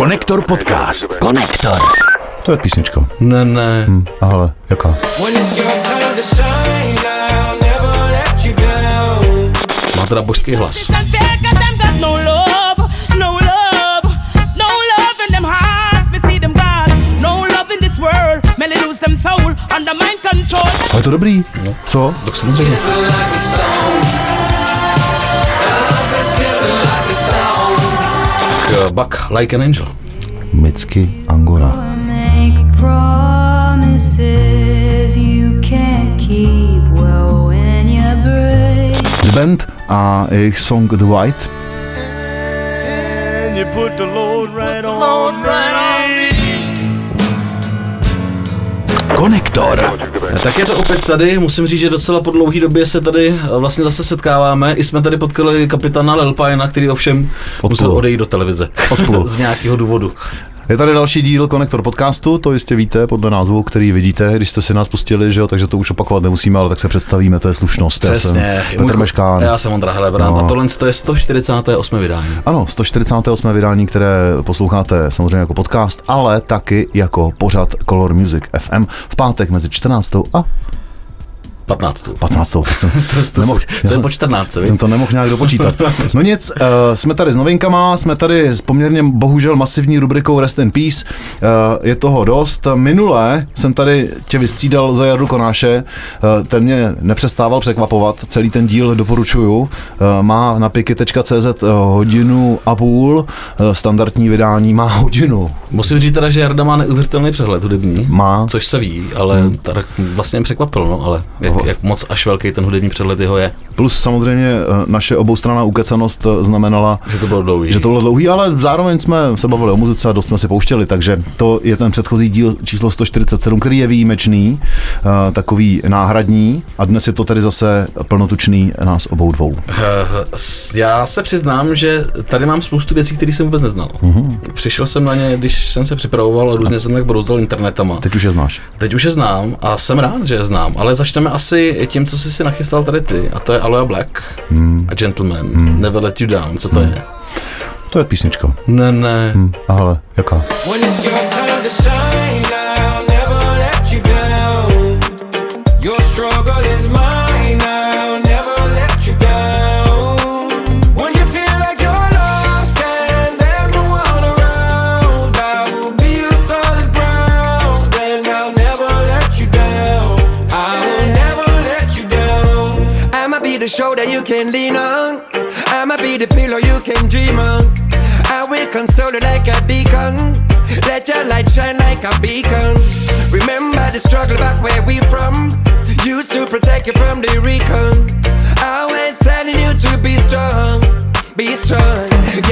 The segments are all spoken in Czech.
Konektor podcast. Konektor. To je písnička. Ne, ne. Hm, a hele, jaká? To. Má teda božský hlas. and fear 'cause them got no Tak eh, Buck Like an Angel. Micky Angora. Make promises you can't keep well when you break. The Band a jejich Konektor. Tak je to opět tady, musím říct, že docela po dlouhé době se tady eh, vlastně zase setkáváme. I jsme tady potkali kapitána Lelpajna, který ovšem musel odejít do televize. Odplul. Z nějakého důvodu. Je tady další díl Konektor podcastu, to jistě víte podle názvu, který vidíte, když jste si nás pustili, že jo, takže to už opakovat nemusíme, ale tak se představíme, to je slušnost. Přesně. Já jsem Petr Meškán. Já jsem Ondra Helebrant No. a tohle to je 148. vydání. Ano, 148. vydání, které posloucháte samozřejmě jako podcast, ale taky jako pořad Color Music FM v pátek mezi 14. a 15. 15. To jsem, To, to, nemohl- to, jsem- po 14. jsem to nemohl nějak dopočítat. No nic, uh, jsme tady s novinkama, jsme tady s poměrně bohužel masivní rubrikou Rest in Peace. Uh, je toho dost. Minule jsem tady tě vystřídal za Jardu Konáše, uh, ten mě nepřestával překvapovat, celý ten díl doporučuju. Uh, má na piky.cz hodinu a půl, uh, standardní vydání má hodinu. Musím říct teda, že Jarda má neuvěřitelný přehled hudební. Má. Což se ví, ale hmm. tak vlastně mě překvapil, no, ale jak, Toho- jak, moc až velký ten hudební přehled jeho je, Plus samozřejmě uh, naše oboustranná ukecanost uh, znamenala, že to bylo dlouhý. že to bylo dlouhý, ale zároveň jsme se bavili o muzice a dost jsme si pouštěli, takže to je ten předchozí díl číslo 147, který je výjimečný, uh, takový náhradní a dnes je to tedy zase plnotučný nás obou dvou. Eh, Já se přiznám, že tady mám spoustu věcí, které jsem vůbec neznal. Mhm. Mm-hmm. Přišel jsem na ně, když jsem se připravoval a různě jsem tak brouzdal internetama. Teď už je znáš. Teď už je znám a jsem rád, že je znám, ale začneme asi tím, co jsi si nachystal tady ty, a to je Aloe Black Hmm. a Gentleman, Never Let You Down, co to je? To je písnička. Ne, ne, Hm, a hele, jaká? When it's your time to shine, the shoulder you can lean on. I'ma be the pillow you can dream on. I will console you like a beacon. Let your light shine like a beacon. Remember the struggle back where we from. Used to protect you from the recon. Always telling you to be strong. Be strong.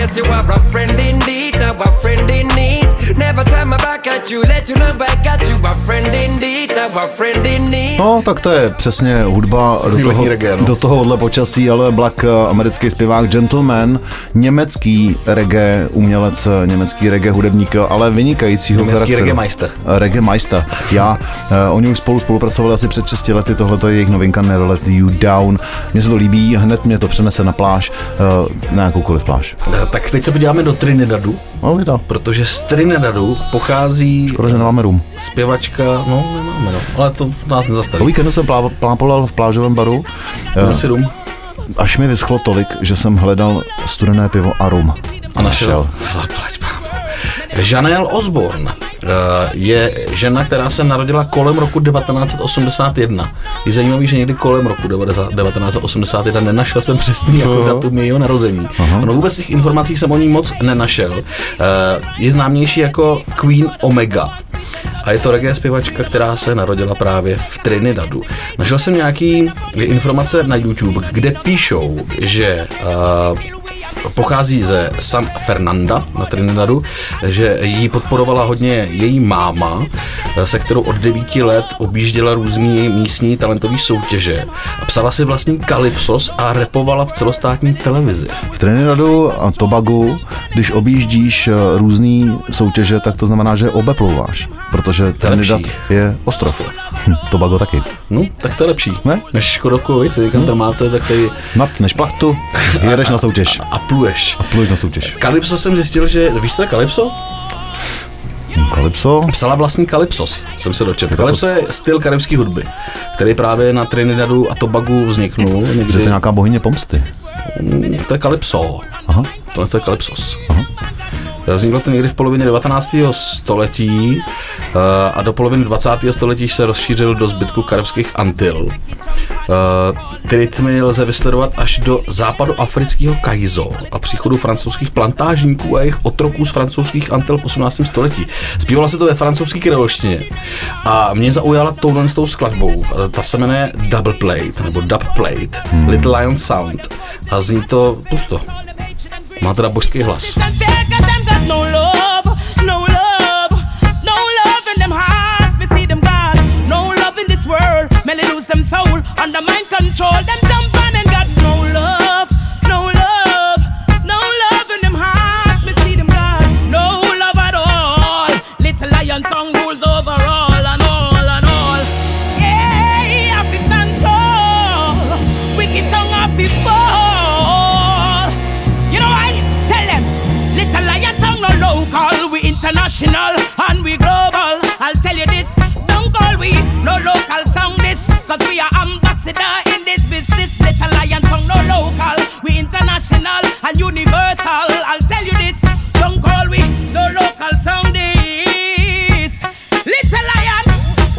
Yes, you are a friend indeed. Now a friend in need. Never turn my back at you. Let you know back at you. A friend indeed. Now a friend in need. No, tak to je přesně hudba do toho, reggae, no. do tohohle počasí, ale Black, eh, americký zpěvák Gentleman, německý reggae umělec, eh, německý reggae hudebník, eh, ale vynikajícího Německý charakteru. reggae meister. Eh, Reggae Meister. Já, eh, oni už spolu spolupracovali asi před 6 lety, tohle je jejich novinka Never Let You Down. Mně se to líbí, hned mě to přenese na pláž, eh, na jakoukoliv pláž. Eh, Tak teď se podíváme do Trinidadu, No, vydal. protože z Trinidadu pochází Skoro, že nemáme rum. zpěvačka, no nemáme, no, ale to nás Po nezastaví. víkendu jsem plá- plápolal v plážovém baru, eh, Máme si rum až mi vyschlo tolik, že jsem hledal studené pivo a rum. a našel. Zaplať pámu. Janelle Osborne eh, je žena, která se narodila kolem roku 1981. Je zajímavý, že někdy kolem roku 1981 nenašel jsem přesný jako datum jejího narození. No vůbec těch informací jsem o ní moc nenašel. Eh, Je známější jako Queen Omega. A je to reggae zpěvačka, která se narodila právě v Trinidadu. Našel jsem nějaký informace na YouTube, kde píšou, že uh, pochází ze San Fernanda na Trinidadu, že ji podporovala hodně její máma, se kterou od 9 let objížděla různý místní talentové soutěže a psala si vlastní kalypsos a repovala v celostátní televizi. V Trinidadu a Tobagu, když objíždíš eh, různý soutěže, tak to znamená, že obeplouváš, protože Trinidad je ostrov. Hm, Tobago taky. No, tak to je lepší. Ne? Než Škodovku, víc, někam trmáce, tak tady Napneš plachtu, jedeš na soutěž. a pluješ. Pluješ na soutěž. Kalypso jsem zjistil, že, víš co je Kalypso? Kalypso? Psala vlastní Kalypsos, jsem se dočetl. Kalypso je styl karibské hudby, který právě na Trinidadu a Tobagu vzniknul. Někdy, to je nějaká bohyně pomsty. Mm, to je Kalypso. Aha. Tohle to je Kalypsos. Vzniklo to někdy v polovině 19. století eh, a do poloviny 20. století se rozšířil do zbytku karibských Antil. Eh, Ty rytmy lze vysledovat až do západu afrického Kaizo a příchodu francouzských plantážníků a jejich otroků z francouzských Antil v 18. století. Zpívalo se to ve francouzské kreolštině a mě zaujala touhle s tou skladbou. Eh, Ta se jmenuje Double Plate nebo Dub Plate, Little Lion Sound a zní to pusto. Má teda božský hlas. Got no love, no love, no love in them heart. Me see them God, no love in this world. Many lose them soul under mind control. Them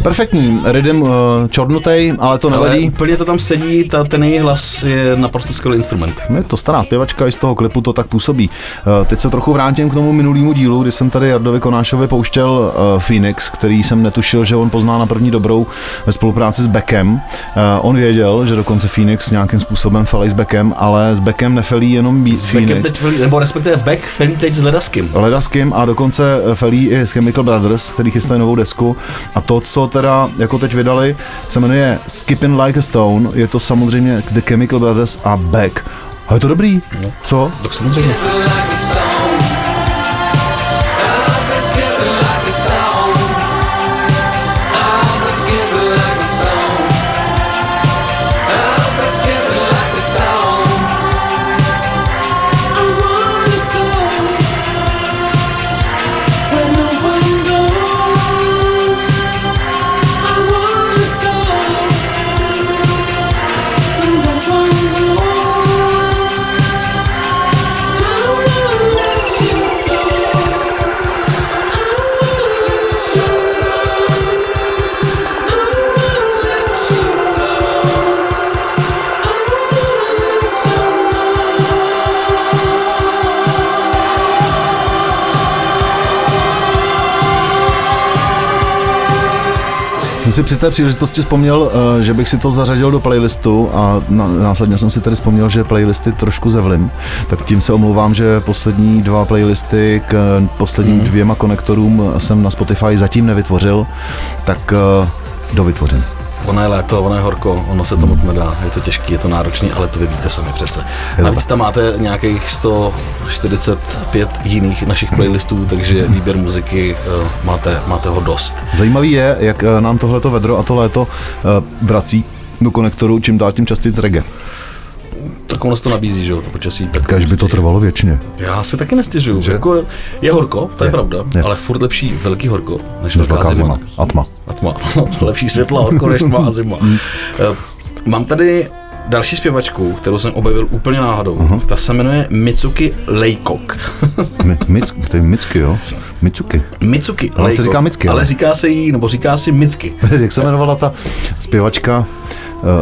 Perfektní, rhythm uh, čornutej, ale to Ale nevadí. úplně to tam sedí, ta, ten její hlas je naprosto skvělý instrument. Je to stará zpěvačka, i z toho klipu to tak působí. Eh, Teď se trochu vrátím k tomu minulýmu dílu, kdy jsem tady Jardovi Konášovi pouštěl eh, Phoenix, který jsem netušil, že on pozná na první dobrou ve spolupráci s Beckem. Eh, On věděl, že dokonce Phoenix nějakým způsobem felí s Beckem, ale s Beckem nefelí jenom být S Beckem Phoenix. teď, felí- nebo respektive Beck felí teď s Ledaským. Leda s Kim a dokonce eh, felí i s Chemical Brothers, který chystají novou desku. A to, co teda jako teď vydali, se jmenuje Skipping Like a Stone. Je to samozřejmě The Chemical Brothers a Beck. A je to dobrý. Co? Tak samozřejmě. Jsem si při té příležitosti vzpomněl, eh, že bych si to zařadil do playlistu a následně jsem si tedy vzpomněl, že playlisty trošku zevlim. Tak tím se omlouvám, že poslední dva playlisty k posledním dvěma konektorům jsem na Spotify zatím nevytvořil, tak eh, dovytvořím. Ono je léto, ono je horko, ono se to moc nedá, je to těžký, je to náročný, ale to vy víte sami přece. Navíc tam máte nějakých 145 jiných našich playlistů, takže výběr muziky eh, máte, máte ho dost. Zajímavý je, jak eh, nám tohleto vedro a to léto eh, vrací do konektoru čím dál tím častěji reggae. Tak ono se to nabízí, že jo, to počasí. Tak Kež by to trvalo věčně. Já se taky nestěžuju. Jako je horko, to je, Je, pravda, je. ale furt lepší velký horko, než Než velká, zima. A tma. A tma. lepší světlo a horko, než tma a zima. Eh, Mám tady další zpěvačku, kterou jsem objevil úplně náhodou. Uh-huh. Ta se jmenuje Mitsuki Leikok. Mi, mic, to je Micky, jo? Mitsuki. Mitsuki Ale se říká Mitsuki, Ale ale. říká se jí, nebo říká si Mitsuki. Jak se jmenovala ta zpěvačka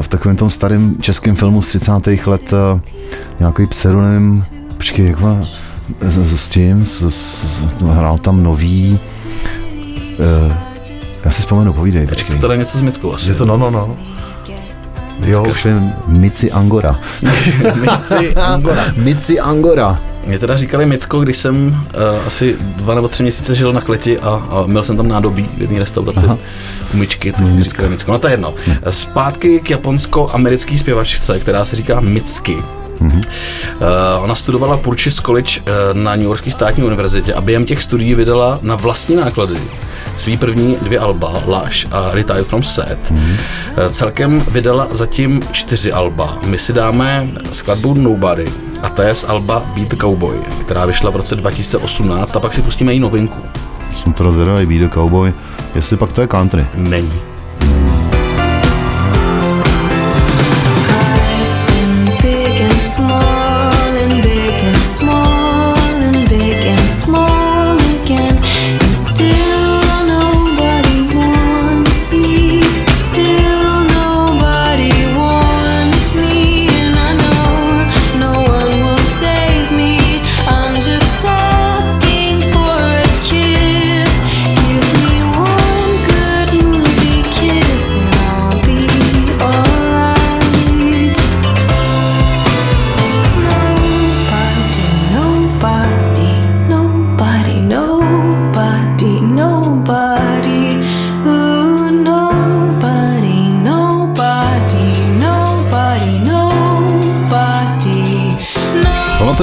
v takovém tom starém českém filmu z 30. let, eh, nějaký pseudonym, počkej, jak má, s, s tím, s, s, s, hrál tam nový, eh, já si vzpomenu, povídej, To počkej. teda něco s Mickou asi. Je to no, no, no. Jo, už vím, Mici Angora. Mici Angora. Mici Angora. Mě teda říkali Micko, když jsem uh, asi dva nebo tři měsíce žil na kleti a, a měl jsem tam nádobí v jedné restauraci Aha. u myčky, tak mi říkali Micko. No to je jedno. Zpátky k japonsko-americké zpěvačce, která se říká Mitski. Uh, ona studovala Purchase College uh, na New Yorkské státní univerzitě a během těch studií vydala na vlastní náklady svý první dvě alba, Lush a Retire from Set. Uh, celkem vydala zatím čtyři alba. My si dáme skladbu Nobody a to je z alba Beat Cowboy, která vyšla v roce 2018 a pak si pustíme její novinku. jsem teda zvědavý, Be the Cowboy, jestli pak to je country. Není.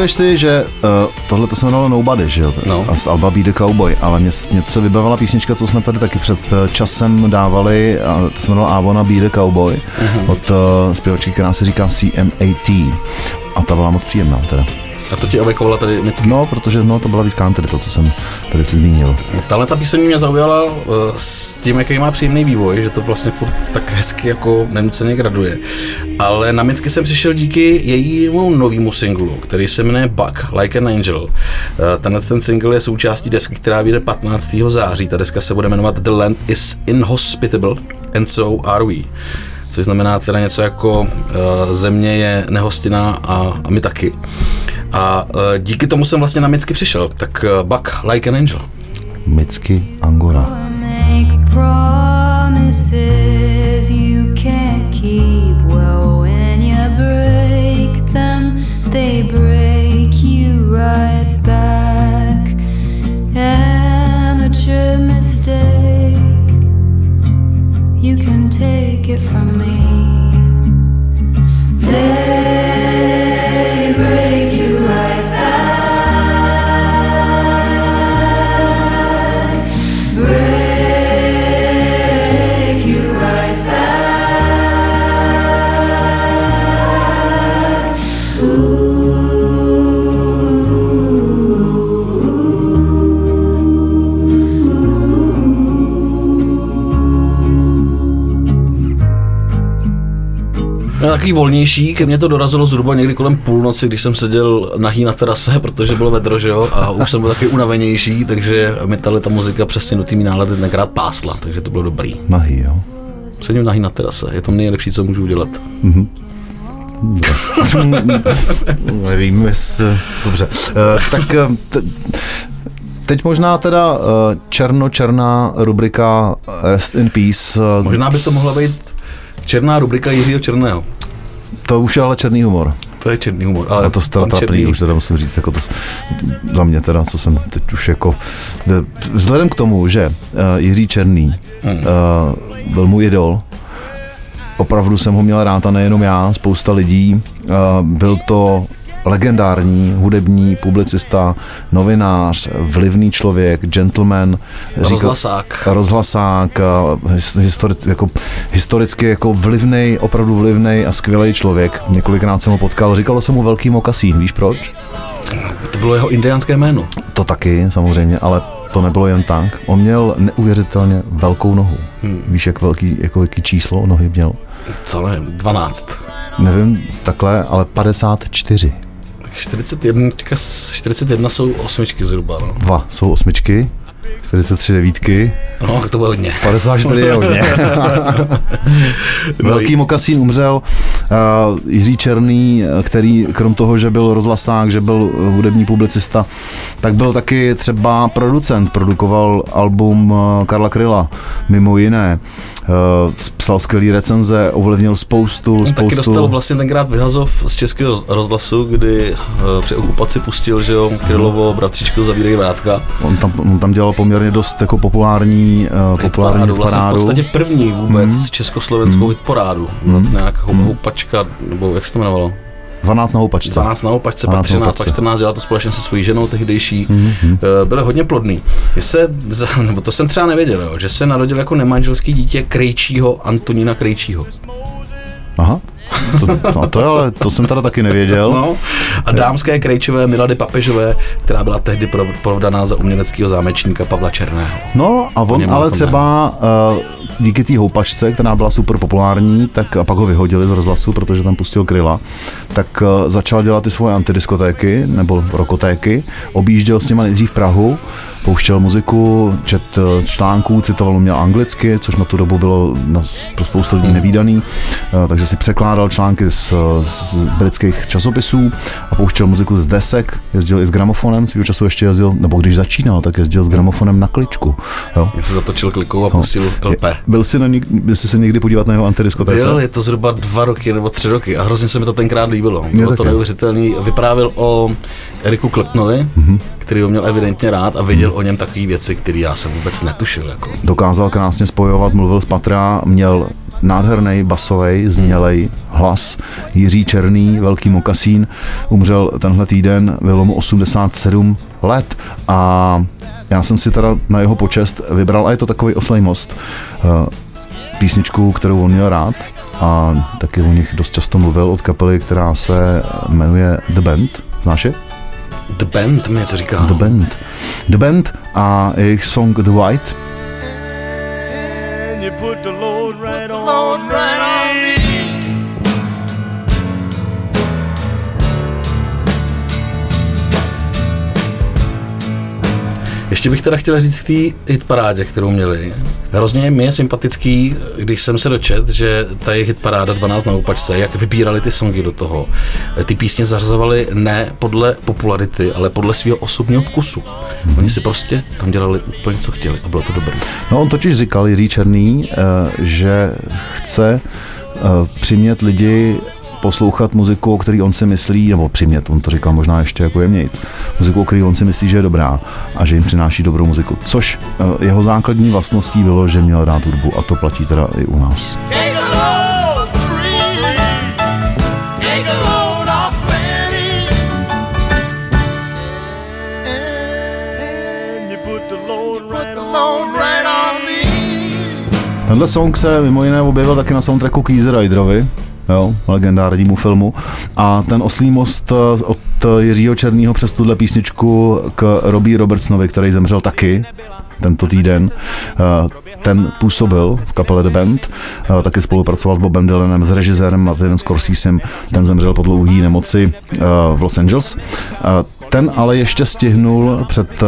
Pamatuješ si, že uh, tohle to se jmenovalo Nobody, že jo? No. A z Alba Be the Cowboy, ale mě, mě se vybavila písnička, co jsme tady taky před eh, časem dávali, a to se jmenovalo Wanna Be the Cowboy, Mhm. od uh, zpěvačky, která se říká CMAT. A ta byla moc příjemná teda. A to ti obekovala tady Micky. No, protože no, to byla víc country, to, co jsem tady si zmínil. Tahle ta píseň mě zaujala uh, s tím, jaký má příjemný vývoj, že to vlastně furt tak hezky jako nenuceně graduje. Ale na Micky jsem přišel díky jejímu novému singlu, který se jmenuje Bug, Like an Angel. Uh, tenhle ten single je součástí desky, která vyjde 15. září. Ta deska se bude jmenovat The Land is Inhospitable and So Are We. Což znamená teda něco jako uh, země je nehostinná a, a my taky. A uh, díky tomu jsem vlastně na Micky přišel. Tak uh, Bug, Like an Angel. Micky Angora. Promises you can't keep. Well, when you break them, they break you right back. Amateur mistake. You can take it from me. They takový volnější, ke mně to dorazilo zhruba někdy kolem půlnoci, když jsem seděl nahý na terase, protože bylo vedro, že jo, a už jsem byl taky unavenější, takže mi tahle ta muzika přesně do té mý nálady tenkrát pásla, takže to bylo dobrý. Nahý, jo. Sedím nahý na terase, je to nejlepší, co můžu udělat. Nevím, jestli... Dobře. Uh, tak uh, te, teď možná teda uh, černo-černá rubrika Rest in Peace. Možná by to mohla být černá rubrika Jiřího Černého. To už je ale černý humor. To je černý humor, ale A to pan trapný, už teda musím říct, jako to za mě teda, co jsem teď už jako, vzhledem k tomu, že uh, Jiří Černý uh, byl můj idol, opravdu jsem ho měl rád a nejenom já, spousta lidí, uh, byl to legendární hudební publicista, novinář, vlivný člověk, gentleman, Rozhlasák. rozhlasák, a his- historic, jako, historicky jako vlivnej, opravdu vlivnej a skvělý člověk. Několikrát jsem ho potkal, říkalo se mu velký mokasín, víš proč? To bylo jeho indiánské jméno. To taky samozřejmě, ale to nebylo jen tak. On měl neuvěřitelně velkou nohu. Hmm. Víš, jak velký, jako jaký číslo nohy měl? Co nevím, 12. Nevím, takhle, ale 54. Tak 41, 41 jsou osmičky zhruba, no. Dva jsou osmičky, 43 devítky, No, to bylo hodně. 54 je hodně. Velký mokasín umřel. Uh, Jiří Černý, eh, který krom toho, že byl rozhlasák, že byl eh, hudební publicista, tak byl taky třeba producent. Produkoval album eh, Karla Kryla, mimo jiné. Uh, psal skvělý recenze, ovlivnil spoustu, On spoustu... taky dostal vlastně tenkrát vyhazov z českého rozhlasu, kdy uh, při okupaci pustil, že jo, Krylovo, bratříčko zavírají vrátka. On tam, on tam dělal poměrně dost jako populární, uh, populární hitparádu, vlastně v hitparádu. podstatě první vůbec mm. československou hitparádu. Byla to nějaká mm. Houpačka, nebo jak se to jmenovalo? 12 na houpačce. 12 na opačce, 12 pak na 13, opačce. pak 14, dělal to společně se svojí ženou tehdejší. Mm-hmm. Byli hodně plodný. Je se, nebo to jsem třeba nevěděl, jo, že se narodil jako nemanželský dítě Krejčího Antonína Krejčího. Aha. To, to, je ale, to jsem teda taky nevěděl. No. A dámské krejčové Milady Papežové, která byla tehdy prov- provdaná za uměleckého zámečníka Pavla Černého. No a on ale třeba uh, díky té houpačce, která byla super populární, tak a pak ho vyhodili z rozhlasu, protože tam pustil kryla, tak uh, začal dělat ty svoje antidiskotéky nebo rokotéky, objížděl s nima nejdřív Prahu, pouštěl muziku, čet eh, článků, citoval měl anglicky, což na tu dobu bylo na, pro spoustu lidí nevýdaný, eh, takže si překládal články z, z britských časopisů a pouštěl muziku z desek, jezdil i s gramofonem, svýho času ještě jezdil, nebo když začínal, tak jezdil s gramofonem na kličku. Jo. Já se zatočil klikou a pustil LP. Byl jsi, na, byl jsi se někdy podívat na jeho antidiskotéce? Byl, je to zhruba dva roky nebo tři roky a hrozně se mi to tenkrát líbilo. Bylo to neuvěřitelný. Vyprávěl o Eriku Klepnovi, Mhm. který ho měl evidentně rád a věděl o něm takové věci, které já jsem vůbec netušil. Jako. Dokázal krásně spojovat, mluvil z patra, měl nádherný basový, znělej hlas. Jiří Černý, velký mokasín, umřel tenhle týden, bylo mu 87 let a já jsem si teda na jeho počest vybral, a je to takový oslej most, eh, písničku, kterou on měl rád a taky o nich dost často mluvil od kapely, která se jmenuje The Band. Znáš je? The Band mi něco říká. The Band. The Band a jejich song The White. Ještě bych teda chtěl říct k té hitparádě, kterou měli. Hrozně mi je sympatický, když jsem se dočet, že ta jejich hitparáda 12 na úpačce, jak vybírali ty songy do toho. Ty písně zařazovali ne podle popularity, ale podle svého osobního vkusu. Oni si prostě tam dělali úplně, co chtěli a bylo to dobré. No on totiž říkal, Jiří Černý, eh, že chce eh, přimět lidi poslouchat muziku, o který on si myslí, nebo přimět, on to říkal možná ještě jako jemnějc, muziku, o který on si myslí, že je dobrá a že jim přináší dobrou muziku. Což eh, jeho základní vlastností bylo, že měl rád hudbu a to platí teda i u nás. Take a. Tenhle song se mimo jiné objevil taky na soundtracku k Easy Riderovi, jo, legendárnímu filmu. A ten oslý most eh, od Jiřího Černýho přes tuhle písničku k Robbie Robertsonovi, který zemřel taky tento týden, eh, ten působil v kapele The Band, eh, taky spolupracoval s Bobem Dylanem, s režisérem Martinem Scorsesem, ten zemřel po dlouhé nemoci v Los Angeles. Ten ale ještě stihnul před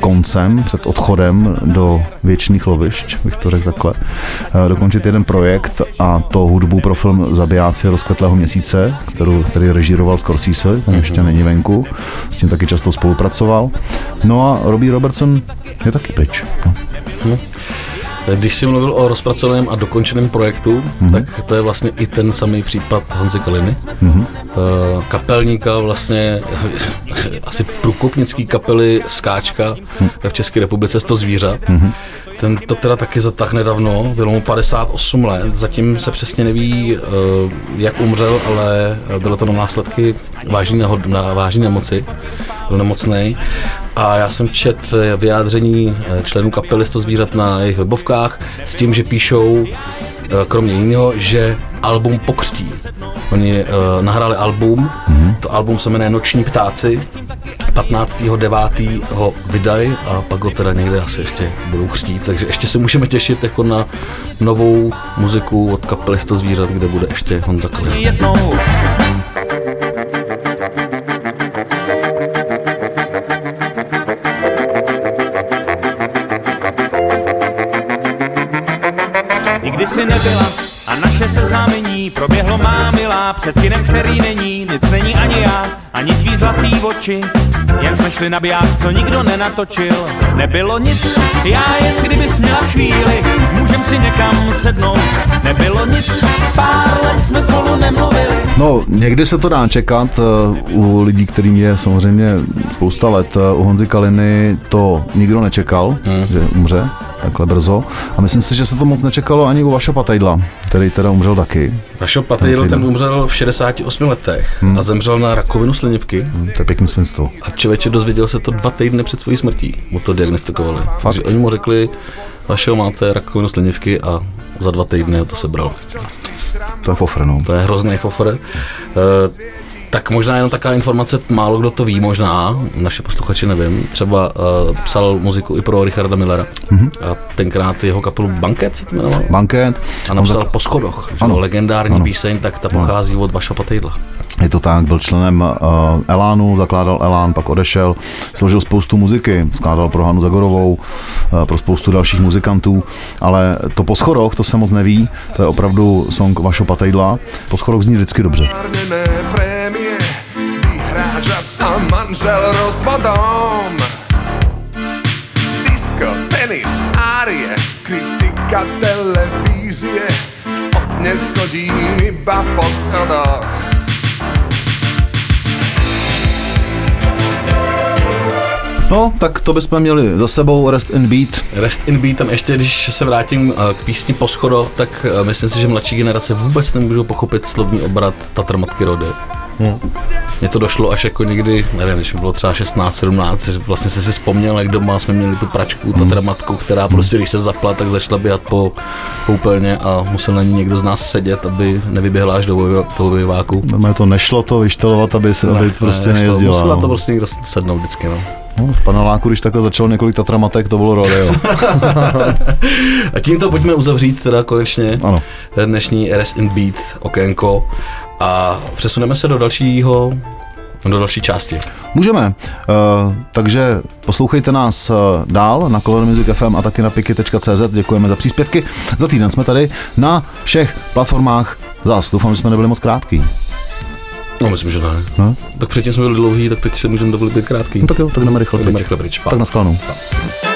koncem, před odchodem do věčných lovišť, bych to řekl takhle, eh, dokončit jeden projekt a to hudbu pro film Zabijáci rozkvetlého měsíce, kterou, který režíroval Scorsese, ten ještě není venku, s tím taky často spolupracoval. No a Robbie Robertson je taky pryč. No. Když jsi mluvil o rozpracovaném a dokončeném projektu, mm-hmm. tak to je vlastně i ten samý případ Honzy Kaliny. Mm-hmm. Kapelníka vlastně asi průkopnický kapely Skáčka mm-hmm. v České republice 100 zvířat. Mm-hmm. Ten to teda taky zatah nedávno, bylo mu 58 let, zatím se přesně neví, eh, jak umřel, ale bylo to na následky vážné, nehod, na vážné nemoci, byl nemocný. A já jsem čet eh, vyjádření eh, členů kapely 100 zvířat na jejich webovkách s tím, že píšou eh, kromě jiného, že album pokřtí. Oni uh, nahráli album, mm-hmm. to album se jmenuje Noční ptáci, 15.9. ho vydají a pak ho teda někde asi ještě budou křtít, takže ještě se můžeme těšit jako na novou muziku od kapely 100 zvířat, kde bude ještě Honza. Jednou. Nikdy si nebyla a naše seznámení proběhlo má milá před kinem, který není, nic není ani já, ani tví zlatý oči. Jen jsme šli na biják, co nikdo nenatočil, nebylo nic, já jen kdybys měla chvíli, můžem si někam sednout, nebylo nic, pár let jsme spolu nemluvili. No, někdy se to dá čekat eh, u lidí, kterým je samozřejmě spousta let. Eh, U Honzy Kaliny to nikdo nečekal, hmm. že umře takhle brzo. A myslím si, že se to moc nečekalo ani u Vaša Patejdla, který teda umřel taky. Vašo Patejl ten umřel v 68 letech hmm. a zemřel na rakovinu slinivky. Hm, To je pěkný svinstvo. A člověče dozvěděl se to dva týdny před svojí smrtí. Mu to diagnostikovali. Fakt? Takže oni mu řekli, vašeho máte rakovinu slinivky a za dva týdny ho to sebral. To je fofr, no. To je hrozný fofr. Eh, tak možná jenom taková informace, málo kdo to ví možná, naše posluchači nevím, třeba uh, psal muziku i pro Richarda Millera. Mm-hmm. A tenkrát jeho kapelu Banket se to jmenoval. Banket. A napsal Po schodoch, že Ano. ano. legendární Ano. píseň, tak ta pochází od Vaša Patejdla. Je to tak, byl členem uh, Elánu, zakládal Elán, pak odešel, složil spoustu muziky, skládal pro Hanu Zagorovou, uh, pro spoustu dalších muzikantů, ale to po schodoch, to se moc neví, to je opravdu song Vašo Patejdla. Po schodoch zní vždycky dobře. Zmárněné vyhráča sa manžel rozvodom. Disco, tenis, árie, kritika televízie, od dnes chodím iba po schodoch. No, tak to bychom měli za sebou, Rest in Beat. Rest in Beat, tam ještě, když se vrátím eh, k písni Po schodoch, tak eh, myslím si, že mladší generace vůbec nemůžou pochopit slovní obrat Tatr Matky Rody. Mně to došlo až jako někdy, nevím, když mi bylo třeba 16, 17, že vlastně jsem si vzpomněl, jak doma jsme měli tu pračku, Tatra matku, která prostě, když se zapla, tak začala běhat po koupelně a musel na ní někdo z nás sedět, aby nevyběhla až do, objev- do objeváku. Normálně to nešlo to vyštelovat, aby se aby prostě nešlo. nejezdila. Musel na to no. prostě někdo sednout vždycky, no. No, v paneláku, když takhle začalo několik tatramatek, to bylo rodeo. A tímto pojďme uzavřít teda konečně Ano. dnešní Rest in Beat okénko a přesuneme se do dalšího do další části. Můžeme. Uh, takže poslouchejte nás uh, dál na Color Music FM a taky na piky.cz. Děkujeme za příspěvky. Za týden jsme tady na všech platformách. Zás, doufám, že jsme nebyli moc krátký. No, myslím, že ne. No. Tak předtím jsme byli dlouhý, tak teď si můžeme dovolit být krátký. No tak jo, tak jdeme rychle Tak jdeme rychle pryč. Tak na sklanu. Cestou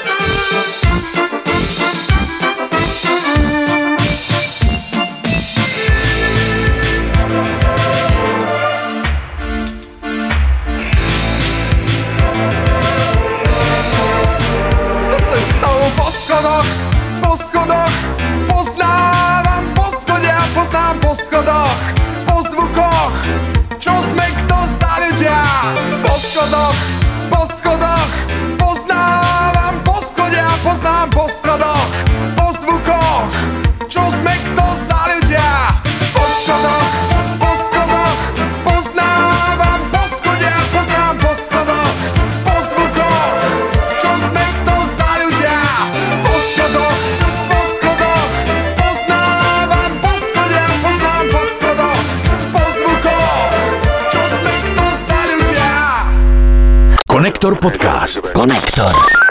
poznám po zvukoch, čo sme kto za ľudia. Po schodoch, po schodoch, poznávam po schode a poznám po schodoch, po zvukoch, čo sme kto za ľudia. Po schodoch, po schodoch, poznávam po schode a poznám po schodoch, po zvukoch, čo sme kto za ľudia. Konektor podcast. Konektor.